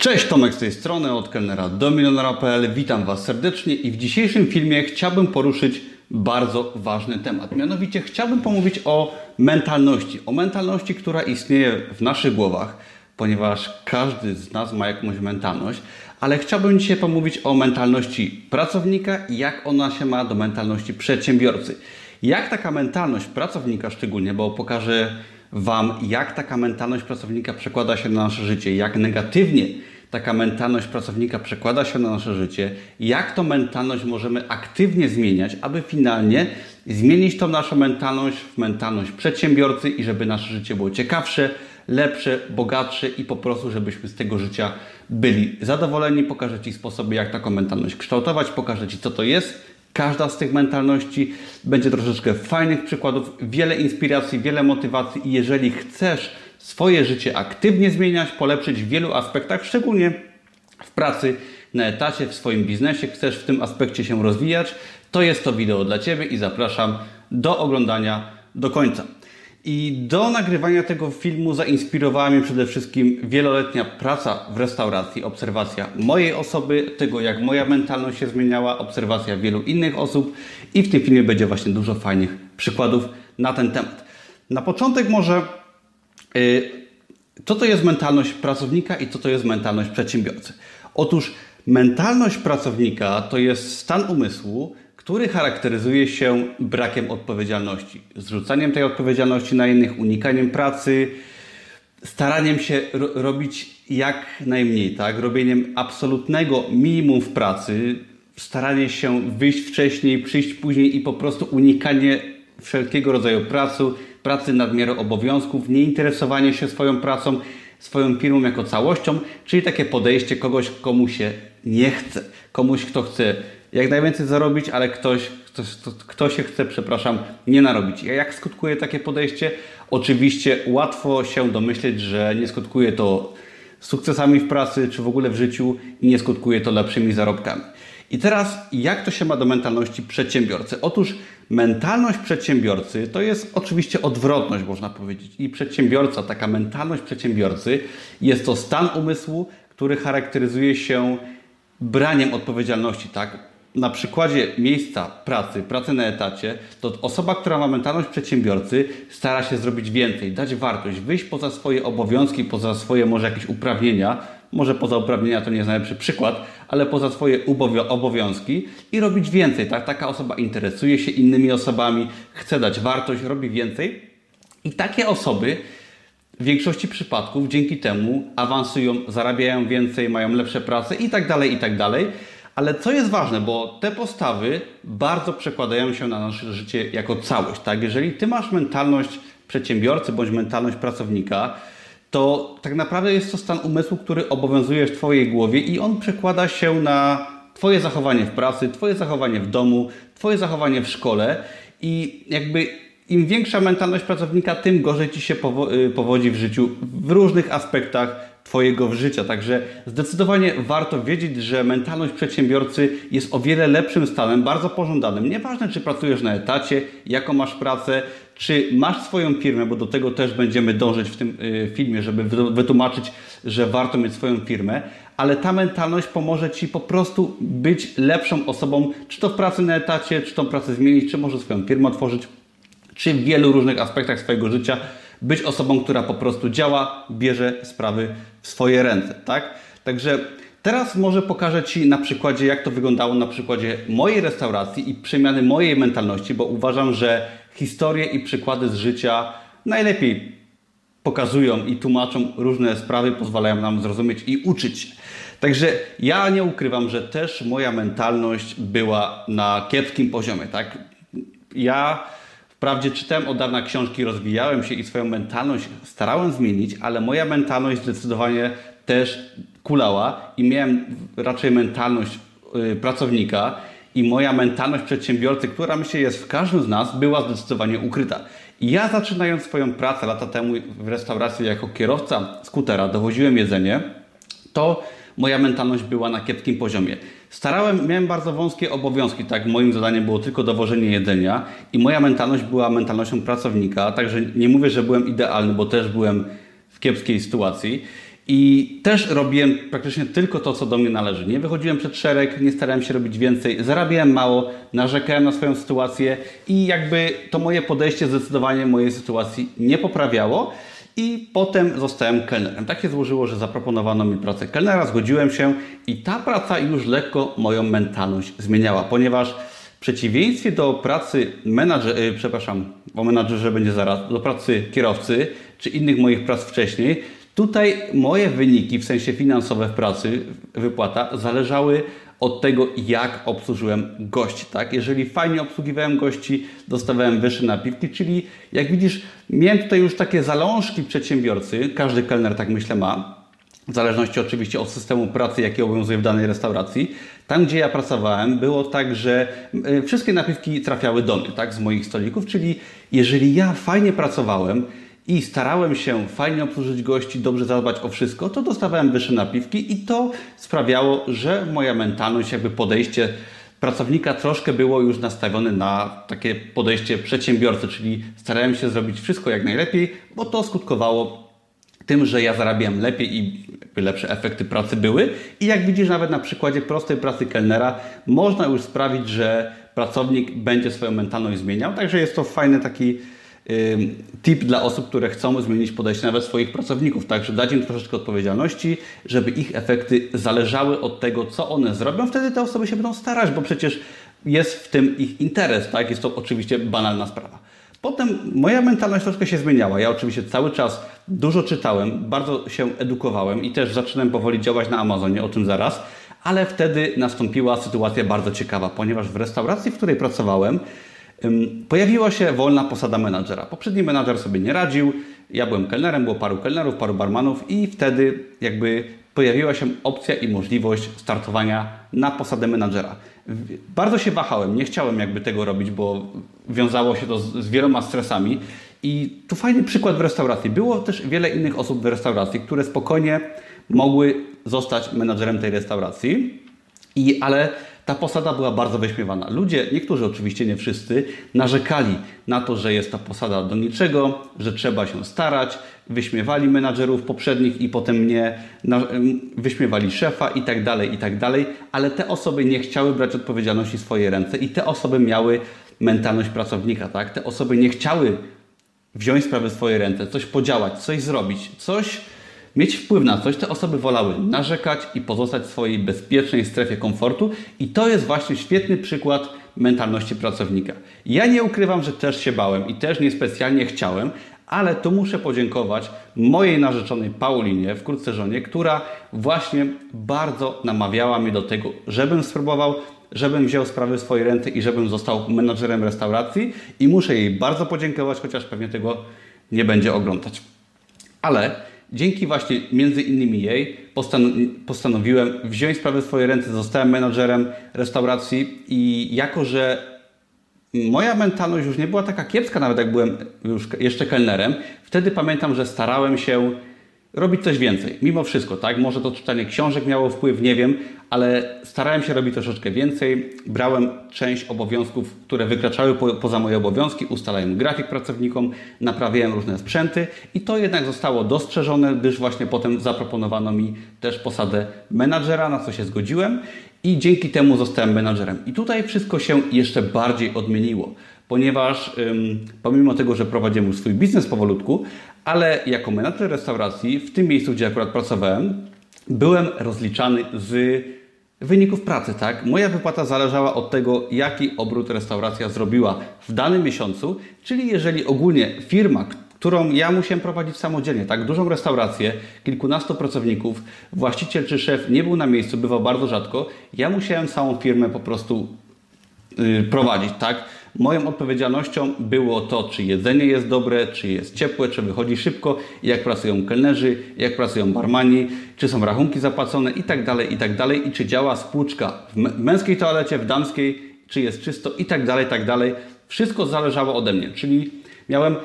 Cześć, Tomek z tej strony, od kelnera do milionera.pl. Witam Was serdecznie i w dzisiejszym filmie chciałbym poruszyć bardzo ważny temat. Mianowicie chciałbym pomówić o mentalności. O mentalności, która istnieje w naszych głowach, ponieważ każdy z nas ma jakąś mentalność, ale chciałbym dzisiaj pomówić o mentalności pracownika i jak ona się ma do mentalności przedsiębiorcy. Jak taka mentalność pracownika szczególnie, bo pokażę Wam, jak taka mentalność pracownika przekłada się na nasze życie, jak negatywnie taka mentalność pracownika przekłada się na nasze życie, jak tą mentalność możemy aktywnie zmieniać, aby finalnie zmienić tą naszą mentalność w mentalność przedsiębiorcy i żeby nasze życie było ciekawsze, lepsze, bogatsze i po prostu, żebyśmy z tego życia byli zadowoleni. Pokażę Ci sposoby, jak taką mentalność kształtować, pokażę Ci, co to jest. Każda z tych mentalności będzie troszeczkę fajnych przykładów, wiele inspiracji, wiele motywacji i jeżeli chcesz swoje życie aktywnie zmieniać, polepszyć w wielu aspektach, szczególnie w pracy, na etacie, w swoim biznesie, chcesz w tym aspekcie się rozwijać, to jest to wideo dla Ciebie i zapraszam do oglądania do końca. I do nagrywania tego filmu zainspirowała mnie przede wszystkim wieloletnia praca w restauracji, obserwacja mojej osoby, tego jak moja mentalność się zmieniała, obserwacja wielu innych osób i w tym filmie będzie właśnie dużo fajnych przykładów na ten temat. Na początek może Y, co to jest mentalność pracownika i co to jest mentalność przedsiębiorcy? Otóż mentalność pracownika to jest stan umysłu, który charakteryzuje się brakiem odpowiedzialności, zrzucaniem tej odpowiedzialności na innych, unikaniem pracy, staraniem się ro robić jak najmniej, tak? Robieniem absolutnego minimum w pracy, staranie się wyjść wcześniej, przyjść później i po prostu unikanie wszelkiego rodzaju pracy, pracy nadmiaru obowiązków, nieinteresowanie się swoją pracą, swoją firmą jako całością, czyli takie podejście kogoś, komu się nie chce, komuś, kto chce jak najwięcej zarobić, ale ktoś, kto, kto się chce, przepraszam, nie narobić. Jak skutkuje takie podejście? Oczywiście łatwo się domyśleć, że nie skutkuje to sukcesami w pracy czy w ogóle w życiu i nie skutkuje to lepszymi zarobkami. I teraz, jak to się ma do mentalności przedsiębiorcy? Otóż mentalność przedsiębiorcy to jest oczywiście odwrotność, można powiedzieć. I przedsiębiorca, taka mentalność przedsiębiorcy jest to stan umysłu, który charakteryzuje się braniem odpowiedzialności, tak? Na przykładzie miejsca pracy, pracy na etacie, to osoba, która ma mentalność przedsiębiorcy, stara się zrobić więcej, dać wartość, wyjść poza swoje obowiązki, poza swoje może jakieś uprawnienia, może poza uprawnienia to nie jest najlepszy przykład, ale poza swoje obowiązki i robić więcej. Tak? Taka osoba interesuje się innymi osobami, chce dać wartość, robi więcej. I takie osoby w większości przypadków dzięki temu awansują, zarabiają więcej, mają lepsze prace i tak dalej, i tak dalej. Ale co jest ważne, bo te postawy bardzo przekładają się na nasze życie jako całość. Tak? Jeżeli ty masz mentalność przedsiębiorcy bądź mentalność pracownika, to tak naprawdę jest to stan umysłu, który obowiązuje w Twojej głowie i on przekłada się na Twoje zachowanie w pracy, Twoje zachowanie w domu, Twoje zachowanie w szkole i jakby im większa mentalność pracownika, tym gorzej Ci się y, powodzi w życiu w różnych aspektach Twojego życia. Także zdecydowanie warto wiedzieć, że mentalność przedsiębiorcy jest o wiele lepszym stanem, bardzo pożądanym. Nieważne, czy pracujesz na etacie, jaką masz pracę, czy masz swoją firmę, bo do tego też będziemy dążyć w tym y, filmie, żeby wytłumaczyć, że warto mieć swoją firmę, ale ta mentalność pomoże Ci po prostu być lepszą osobą, czy to w pracy na etacie, czy tą pracę zmienić, czy może swoją firmę otworzyć, czy w wielu różnych aspektach swojego życia być osobą, która po prostu działa, bierze sprawy w swoje ręce, tak? Także teraz może pokażę Ci na przykładzie, jak to wyglądało na przykładzie mojej restauracji i przemiany mojej mentalności, bo uważam, że historie i przykłady z życia najlepiej pokazują i tłumaczą różne sprawy, pozwalają nam zrozumieć i uczyć się. Także ja nie ukrywam, że też moja mentalność była na kiepskim poziomie, tak? Ja Wprawdzie czytałem od dawna książki, rozwijałem się i swoją mentalność starałem zmienić, ale moja mentalność zdecydowanie też kulała i miałem raczej mentalność y, pracownika i moja mentalność przedsiębiorcy, która myślę jest w każdym z nas, była zdecydowanie ukryta. Ja zaczynając swoją pracę lata temu w restauracji jako kierowca skutera, dowoziłem jedzenie, to moja mentalność była na kiepskim poziomie. Starałem, miałem bardzo wąskie obowiązki, tak? Moim zadaniem było tylko dowożenie jedzenia i moja mentalność była mentalnością pracownika, także nie mówię, że byłem idealny, bo też byłem w kiepskiej sytuacji. I też robiłem praktycznie tylko to, co do mnie należy. Nie wychodziłem przed szereg, nie starałem się robić więcej, zarabiałem mało, narzekałem na swoją sytuację i jakby to moje podejście zdecydowanie mojej sytuacji nie poprawiało. I potem zostałem kelnerem. Tak się złożyło, że zaproponowano mi pracę kelnera, zgodziłem się i ta praca już lekko moją mentalność zmieniała, ponieważ w przeciwieństwie do pracy menadżer, yy, przepraszam, o menadżerze będzie zaraz, do pracy kierowcy czy innych moich prac wcześniej, tutaj moje wyniki w sensie finansowe w pracy, wypłata, zależały od tego, jak obsłużyłem gości. Tak? Jeżeli fajnie obsługiwałem gości, dostawałem wyższe napiwki, czyli jak widzisz, miałem tutaj już takie zalążki przedsiębiorcy, każdy kelner tak myślę ma, w zależności oczywiście od systemu pracy, jaki obowiązuje w danej restauracji. Tam, gdzie ja pracowałem, było tak, że e, wszystkie napiwki trafiały do mnie, tak, z moich stolików, czyli jeżeli ja fajnie pracowałem, i starałem się fajnie obsłużyć gości, dobrze zadbać o wszystko, to dostawałem wyższe napiwki i to sprawiało, że moja mentalność, jakby podejście pracownika troszkę było już nastawione na takie podejście przedsiębiorcy, czyli starałem się zrobić wszystko jak najlepiej, bo to skutkowało tym, że ja zarabiałem lepiej i lepsze efekty pracy były. I jak widzisz, nawet na przykładzie prostej pracy kelnera, można już sprawić, że pracownik będzie swoją mentalność zmieniał. Także jest to fajny taki tip dla osób, które chcą zmienić podejście nawet swoich pracowników, także dać im troszeczkę odpowiedzialności, żeby ich efekty zależały od tego, co one zrobią. Wtedy te osoby się będą starać, bo przecież jest w tym ich interes, tak? Jest to oczywiście banalna sprawa. Potem moja mentalność troszkę się zmieniała. Ja oczywiście cały czas dużo czytałem, bardzo się edukowałem i też zaczynałem powoli działać na Amazonie, o tym zaraz, ale wtedy nastąpiła sytuacja bardzo ciekawa, ponieważ w restauracji, w której pracowałem, Pojawiła się wolna posada menadżera. Poprzedni menadżer sobie nie radził, ja byłem kelnerem, było paru kelnerów, paru barmanów i wtedy jakby pojawiła się opcja i możliwość startowania na posadę menadżera. Bardzo się wahałem, nie chciałem jakby tego robić, bo wiązało się to z, z wieloma stresami. I tu fajny przykład w restauracji. Było też wiele innych osób w restauracji, które spokojnie mogły zostać menadżerem tej restauracji, i, ale ta posada była bardzo wyśmiewana. Ludzie, niektórzy oczywiście nie wszyscy, narzekali na to, że jest ta posada do niczego, że trzeba się starać, wyśmiewali menadżerów poprzednich i potem mnie, wyśmiewali szefa i tak dalej, i tak dalej, ale te osoby nie chciały brać odpowiedzialności w swoje ręce i te osoby miały mentalność pracownika, tak? Te osoby nie chciały wziąć sprawy w swoje ręce, coś podziałać, coś zrobić, coś mieć wpływ na coś, te osoby wolały narzekać i pozostać w swojej bezpiecznej strefie komfortu i to jest właśnie świetny przykład mentalności pracownika. Ja nie ukrywam, że też się bałem i też niespecjalnie chciałem, ale tu muszę podziękować mojej narzeczonej Paulinie, wkrótce żonie, która właśnie bardzo namawiała mnie do tego, żebym spróbował, żebym wziął sprawy w swoje ręce i żebym został menadżerem restauracji i muszę jej bardzo podziękować, chociaż pewnie tego nie będzie oglądać. Ale Dzięki właśnie między innymi jej postanowiłem wziąć sprawę w swoje ręce, zostałem menadżerem restauracji i jako, że moja mentalność już nie była taka kiepska, nawet jak byłem już jeszcze kelnerem, wtedy pamiętam, że starałem się robić coś więcej. Mimo wszystko, tak? Może to czytanie książek miało wpływ, nie wiem, ale starałem się robić troszeczkę więcej. Brałem część obowiązków, które wykraczały po, poza moje obowiązki, ustalałem grafik pracownikom, naprawiałem różne sprzęty i to jednak zostało dostrzeżone, gdyż właśnie potem zaproponowano mi też posadę menadżera, na co się zgodziłem i dzięki temu zostałem menadżerem. I tutaj wszystko się jeszcze bardziej odmieniło ponieważ ym, pomimo tego, że prowadziłem już swój biznes powolutku, ale jako menadżer restauracji w tym miejscu, gdzie akurat pracowałem, byłem rozliczany z wyników pracy, tak? Moja wypłata zależała od tego, jaki obrót restauracja zrobiła w danym miesiącu, czyli jeżeli ogólnie firma, którą ja musiałem prowadzić samodzielnie, tak? Dużą restaurację, kilkunastu pracowników, właściciel czy szef nie był na miejscu, bywał bardzo rzadko, ja musiałem całą firmę po prostu yy, prowadzić, tak? Moją odpowiedzialnością było to, czy jedzenie jest dobre, czy jest ciepłe, czy wychodzi szybko, jak pracują kelnerzy, jak pracują barmani, czy są rachunki zapłacone i tak dalej, i tak i czy działa spłuczka w męskiej toalecie, w damskiej, czy jest czysto i tak dalej, i dalej. Wszystko zależało ode mnie, czyli miałem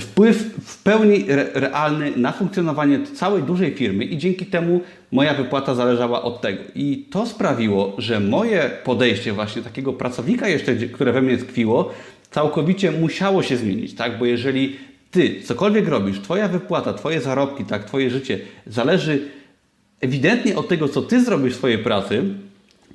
wpływ w pełni realny na funkcjonowanie całej dużej firmy i dzięki temu moja wypłata zależała od tego. I to sprawiło, że moje podejście właśnie takiego pracownika jeszcze, które we mnie tkwiło, całkowicie musiało się zmienić, tak? Bo jeżeli ty cokolwiek robisz, twoja wypłata, twoje zarobki, tak, twoje życie zależy ewidentnie od tego, co ty zrobisz w swojej pracy,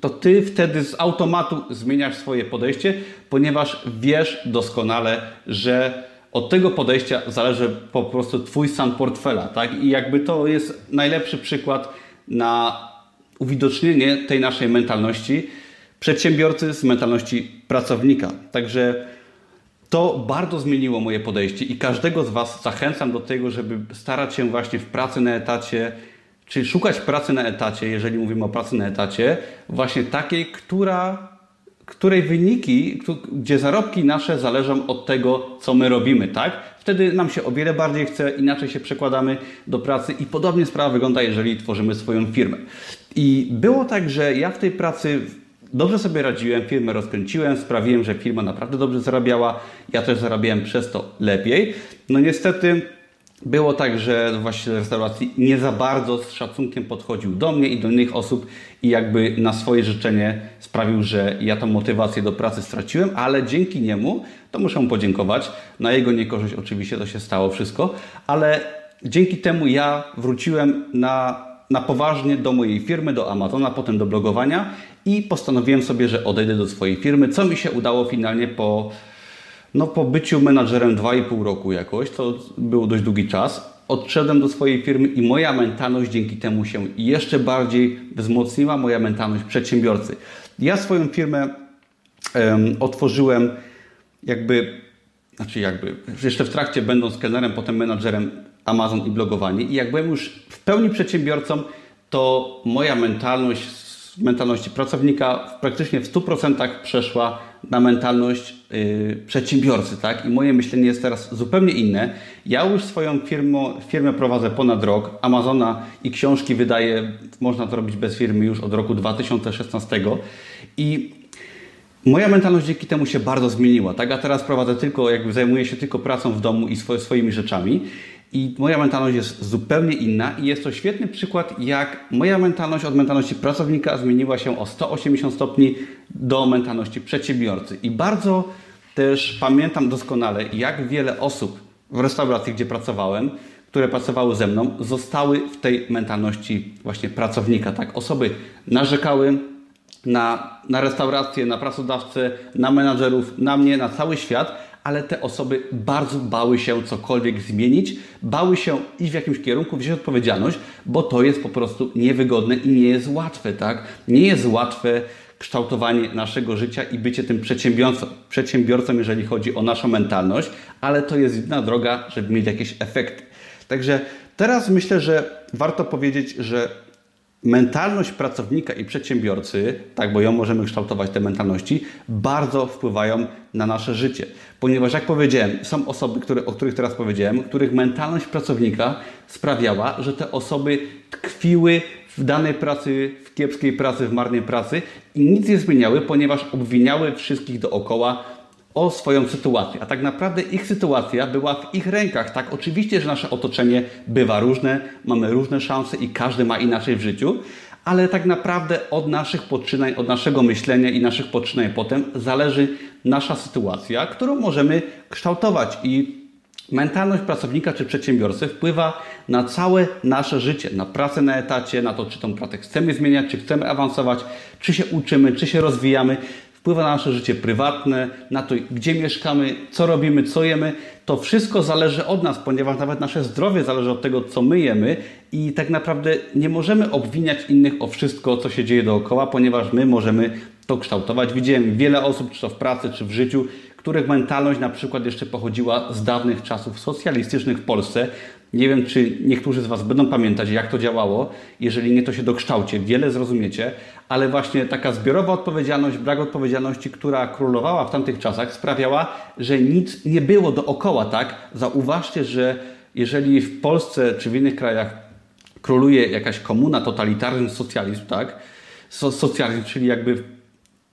to ty wtedy z automatu zmieniasz swoje podejście, ponieważ wiesz doskonale, że od tego podejścia zależy po prostu twój stan portfela, tak? I jakby to jest najlepszy przykład na uwidocznienie tej naszej mentalności przedsiębiorcy z mentalności pracownika. Także to bardzo zmieniło moje podejście i każdego z Was zachęcam do tego, żeby starać się właśnie w pracy na etacie, czy szukać pracy na etacie, jeżeli mówimy o pracy na etacie, właśnie takiej, która, której wyniki, gdzie zarobki nasze zależą od tego, co my robimy, tak? Wtedy nam się o wiele bardziej chce, inaczej się przekładamy do pracy i podobnie sprawa wygląda, jeżeli tworzymy swoją firmę. I było tak, że ja w tej pracy dobrze sobie radziłem, firmę rozkręciłem, sprawiłem, że firma naprawdę dobrze zarabiała, ja też zarabiałem przez to lepiej. No niestety było tak, że właściciel restauracji nie za bardzo z szacunkiem podchodził do mnie i do innych osób i jakby na swoje życzenie sprawił, że ja tą motywację do pracy straciłem, ale dzięki niemu, to muszę mu podziękować, na jego niekorzyść oczywiście to się stało wszystko, ale dzięki temu ja wróciłem na na poważnie do mojej firmy, do Amazona, potem do blogowania i postanowiłem sobie, że odejdę do swojej firmy, co mi się udało finalnie po, no, po byciu menadżerem 2,5 roku jakoś, to był dość długi czas. Odszedłem do swojej firmy i moja mentalność dzięki temu się jeszcze bardziej wzmocniła, moja mentalność przedsiębiorcy. Ja swoją firmę um, otworzyłem jakby, znaczy jakby, jeszcze w trakcie będąc kelnerem, potem menadżerem Amazon i blogowanie. I jak byłem już w pełni przedsiębiorcą, to moja mentalność mentalności pracownika praktycznie w 100% przeszła na mentalność yy, przedsiębiorcy, tak? I moje myślenie jest teraz zupełnie inne. Ja już swoją firmę, firmę prowadzę ponad rok. Amazona i książki wydaję, można to robić bez firmy już od roku 2016 i Moja mentalność dzięki temu się bardzo zmieniła, tak? A teraz prowadzę tylko, jakby zajmuję się tylko pracą w domu i swoimi rzeczami. I moja mentalność jest zupełnie inna i jest to świetny przykład, jak moja mentalność od mentalności pracownika zmieniła się o 180 stopni do mentalności przedsiębiorcy. I bardzo też pamiętam doskonale, jak wiele osób w restauracji, gdzie pracowałem, które pracowały ze mną, zostały w tej mentalności właśnie pracownika. Tak? Osoby narzekały na, na restaurację, na pracodawcę, na menadżerów, na mnie, na cały świat, ale te osoby bardzo bały się cokolwiek zmienić, bały się iść w jakimś kierunku, wziąć odpowiedzialność, bo to jest po prostu niewygodne i nie jest łatwe, tak? Nie jest łatwe kształtowanie naszego życia i bycie tym przedsiębiorcą, przedsiębiorcą, jeżeli chodzi o naszą mentalność, ale to jest jedna droga, żeby mieć jakieś efekty. Także teraz myślę, że warto powiedzieć, że mentalność pracownika i przedsiębiorcy, tak, bo ją możemy kształtować, te mentalności, bardzo wpływają na nasze życie. Ponieważ, jak powiedziałem, są osoby, które, o których teraz powiedziałem, których mentalność pracownika sprawiała, że te osoby tkwiły w danej pracy, w kiepskiej pracy, w marnej pracy i nic nie zmieniały, ponieważ obwiniały wszystkich dookoła o swoją sytuację. A tak naprawdę ich sytuacja była w ich rękach. Tak, oczywiście, że nasze otoczenie bywa różne, mamy różne szanse i każdy ma inaczej w życiu, ale tak naprawdę od naszych poczynań, od naszego myślenia i naszych poczynań potem zależy nasza sytuacja, którą możemy kształtować i mentalność pracownika czy przedsiębiorcy wpływa na całe nasze życie, na pracę na etacie, na to, czy tą pracę chcemy zmieniać, czy chcemy awansować, czy się uczymy, czy się rozwijamy wpływa na nasze życie prywatne, na to, gdzie mieszkamy, co robimy, co jemy. To wszystko zależy od nas, ponieważ nawet nasze zdrowie zależy od tego, co my jemy i tak naprawdę nie możemy obwiniać innych o wszystko, co się dzieje dookoła, ponieważ my możemy to kształtować. Widziałem wiele osób, czy to w pracy, czy w życiu, których mentalność na przykład jeszcze pochodziła z dawnych czasów socjalistycznych w Polsce. Nie wiem, czy niektórzy z Was będą pamiętać, jak to działało. Jeżeli nie, to się dokształcie, wiele zrozumiecie, ale właśnie taka zbiorowa odpowiedzialność, brak odpowiedzialności, która królowała w tamtych czasach, sprawiała, że nic nie było dookoła, tak? Zauważcie, że jeżeli w Polsce czy w innych krajach króluje jakaś komuna, totalitarny socjalizm, tak? So, socjalizm, czyli jakby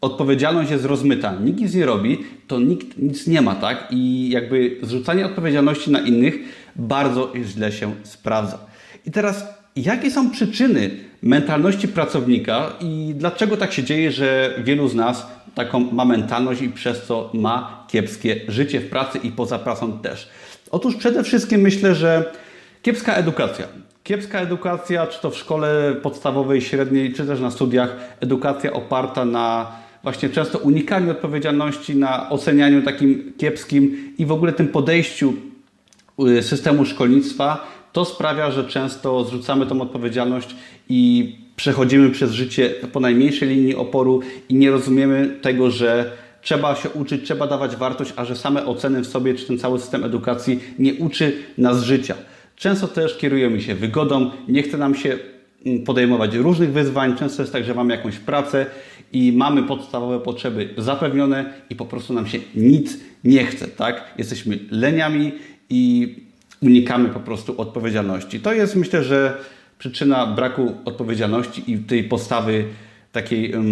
odpowiedzialność jest rozmyta, nikt nic nie robi, to nikt nic nie ma, tak? I jakby zrzucanie odpowiedzialności na innych bardzo źle się sprawdza. I teraz, jakie są przyczyny mentalności pracownika i dlaczego tak się dzieje, że wielu z nas taką ma mentalność i przez co ma kiepskie życie w pracy i poza pracą też? Otóż przede wszystkim myślę, że kiepska edukacja. Kiepska edukacja, czy to w szkole podstawowej, średniej, czy też na studiach, edukacja oparta na właśnie często unikaniu odpowiedzialności, na ocenianiu takim kiepskim i w ogóle tym podejściu systemu szkolnictwa, to sprawia, że często zrzucamy tą odpowiedzialność i przechodzimy przez życie po najmniejszej linii oporu i nie rozumiemy tego, że trzeba się uczyć, trzeba dawać wartość, a że same oceny w sobie, czy ten cały system edukacji nie uczy nas życia. Często też kierujemy się wygodą, nie chce nam się mm, podejmować różnych wyzwań. Często jest tak, że mamy jakąś pracę i mamy podstawowe potrzeby zapewnione i po prostu nam się nic nie chce, tak? Jesteśmy leniami i unikamy po prostu odpowiedzialności. To jest myślę, że przyczyna braku odpowiedzialności i tej postawy takiej um,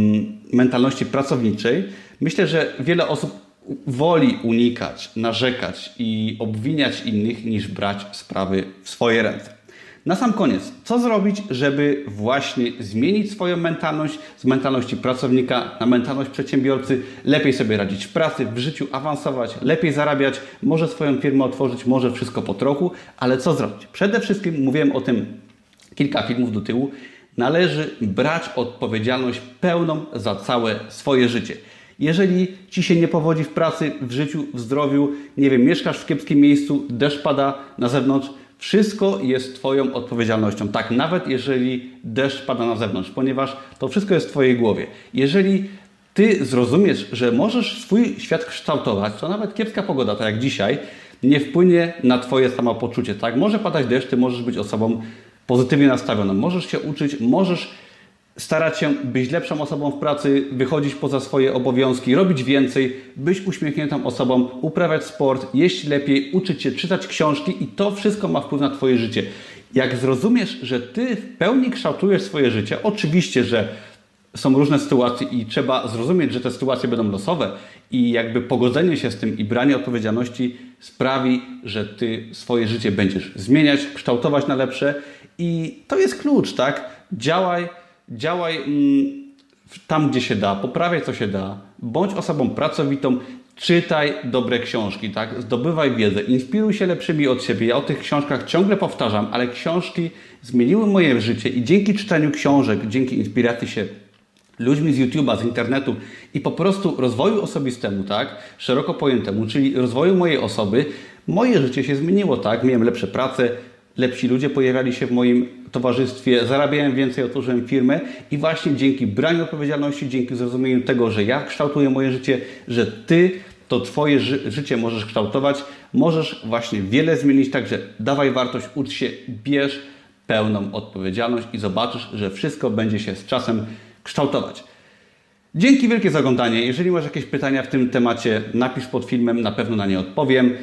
mentalności pracowniczej. Myślę, że wiele osób woli unikać, narzekać i obwiniać innych, niż brać sprawy w swoje ręce. Na sam koniec, co zrobić, żeby właśnie zmienić swoją mentalność z mentalności pracownika na mentalność przedsiębiorcy, lepiej sobie radzić w pracy, w życiu, awansować, lepiej zarabiać, może swoją firmę otworzyć, może wszystko po trochu, ale co zrobić? Przede wszystkim mówiłem o tym kilka filmów do tyłu. Należy brać odpowiedzialność pełną za całe swoje życie. Jeżeli ci się nie powodzi w pracy, w życiu, w zdrowiu, nie wiem, mieszkasz w kiepskim miejscu, deszcz pada na zewnątrz, wszystko jest Twoją odpowiedzialnością. Tak, nawet jeżeli deszcz pada na zewnątrz, ponieważ to wszystko jest w Twojej głowie. Jeżeli Ty zrozumiesz, że możesz swój świat kształtować, to nawet kiepska pogoda, tak jak dzisiaj, nie wpłynie na Twoje samopoczucie. Tak, może padać deszcz, Ty możesz być osobą pozytywnie nastawioną. Możesz się uczyć, możesz starać się być lepszą osobą w pracy, wychodzić poza swoje obowiązki, robić więcej, być uśmiechniętą osobą, uprawiać sport, jeść lepiej, uczyć się, czytać książki i to wszystko ma wpływ na Twoje życie. Jak zrozumiesz, że Ty w pełni kształtujesz swoje życie, oczywiście, że są różne sytuacje i trzeba zrozumieć, że te sytuacje będą losowe i jakby pogodzenie się z tym i branie odpowiedzialności sprawi, że Ty swoje życie będziesz zmieniać, kształtować na lepsze i to jest klucz, tak? Działaj, działaj mm, tam, gdzie się da, poprawiaj, co się da, bądź osobą pracowitą, czytaj dobre książki, tak? Zdobywaj wiedzę, inspiruj się lepszymi od siebie. Ja o tych książkach ciągle powtarzam, ale książki zmieniły moje życie i dzięki czytaniu książek, dzięki inspiracji się ludźmi z YouTube'a, z internetu i po prostu rozwoju osobistemu, tak, szeroko pojętemu, czyli rozwoju mojej osoby, moje życie się zmieniło, tak, miałem lepsze prace, lepsi ludzie pojawiali się w moim towarzystwie, zarabiałem więcej, otworzyłem firmę i właśnie dzięki braniu odpowiedzialności, dzięki zrozumieniu tego, że ja kształtuję moje życie, że Ty to Twoje ży życie możesz kształtować, możesz właśnie wiele zmienić, także dawaj wartość, ucz się, bierz pełną odpowiedzialność i zobaczysz, że wszystko będzie się z czasem kształtować. Dzięki wielkie za oglądanie. Jeżeli masz jakieś pytania w tym temacie, napisz pod filmem, na pewno na nie odpowiem.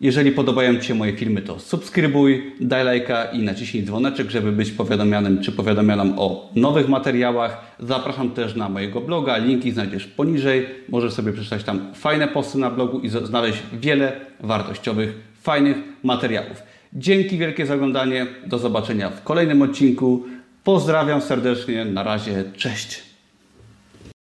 Jeżeli podobają Ci się moje filmy, to subskrybuj, daj lajka i naciśnij dzwoneczek, żeby być powiadomianym czy powiadomianym o nowych materiałach. Zapraszam też na mojego bloga, linki znajdziesz poniżej. Możesz sobie przeczytać tam fajne posty na blogu i znaleźć wiele wartościowych, fajnych materiałów. Dzięki wielkie za oglądanie. Do zobaczenia w kolejnym odcinku. Pozdrawiam serdecznie. Na razie. Cześć.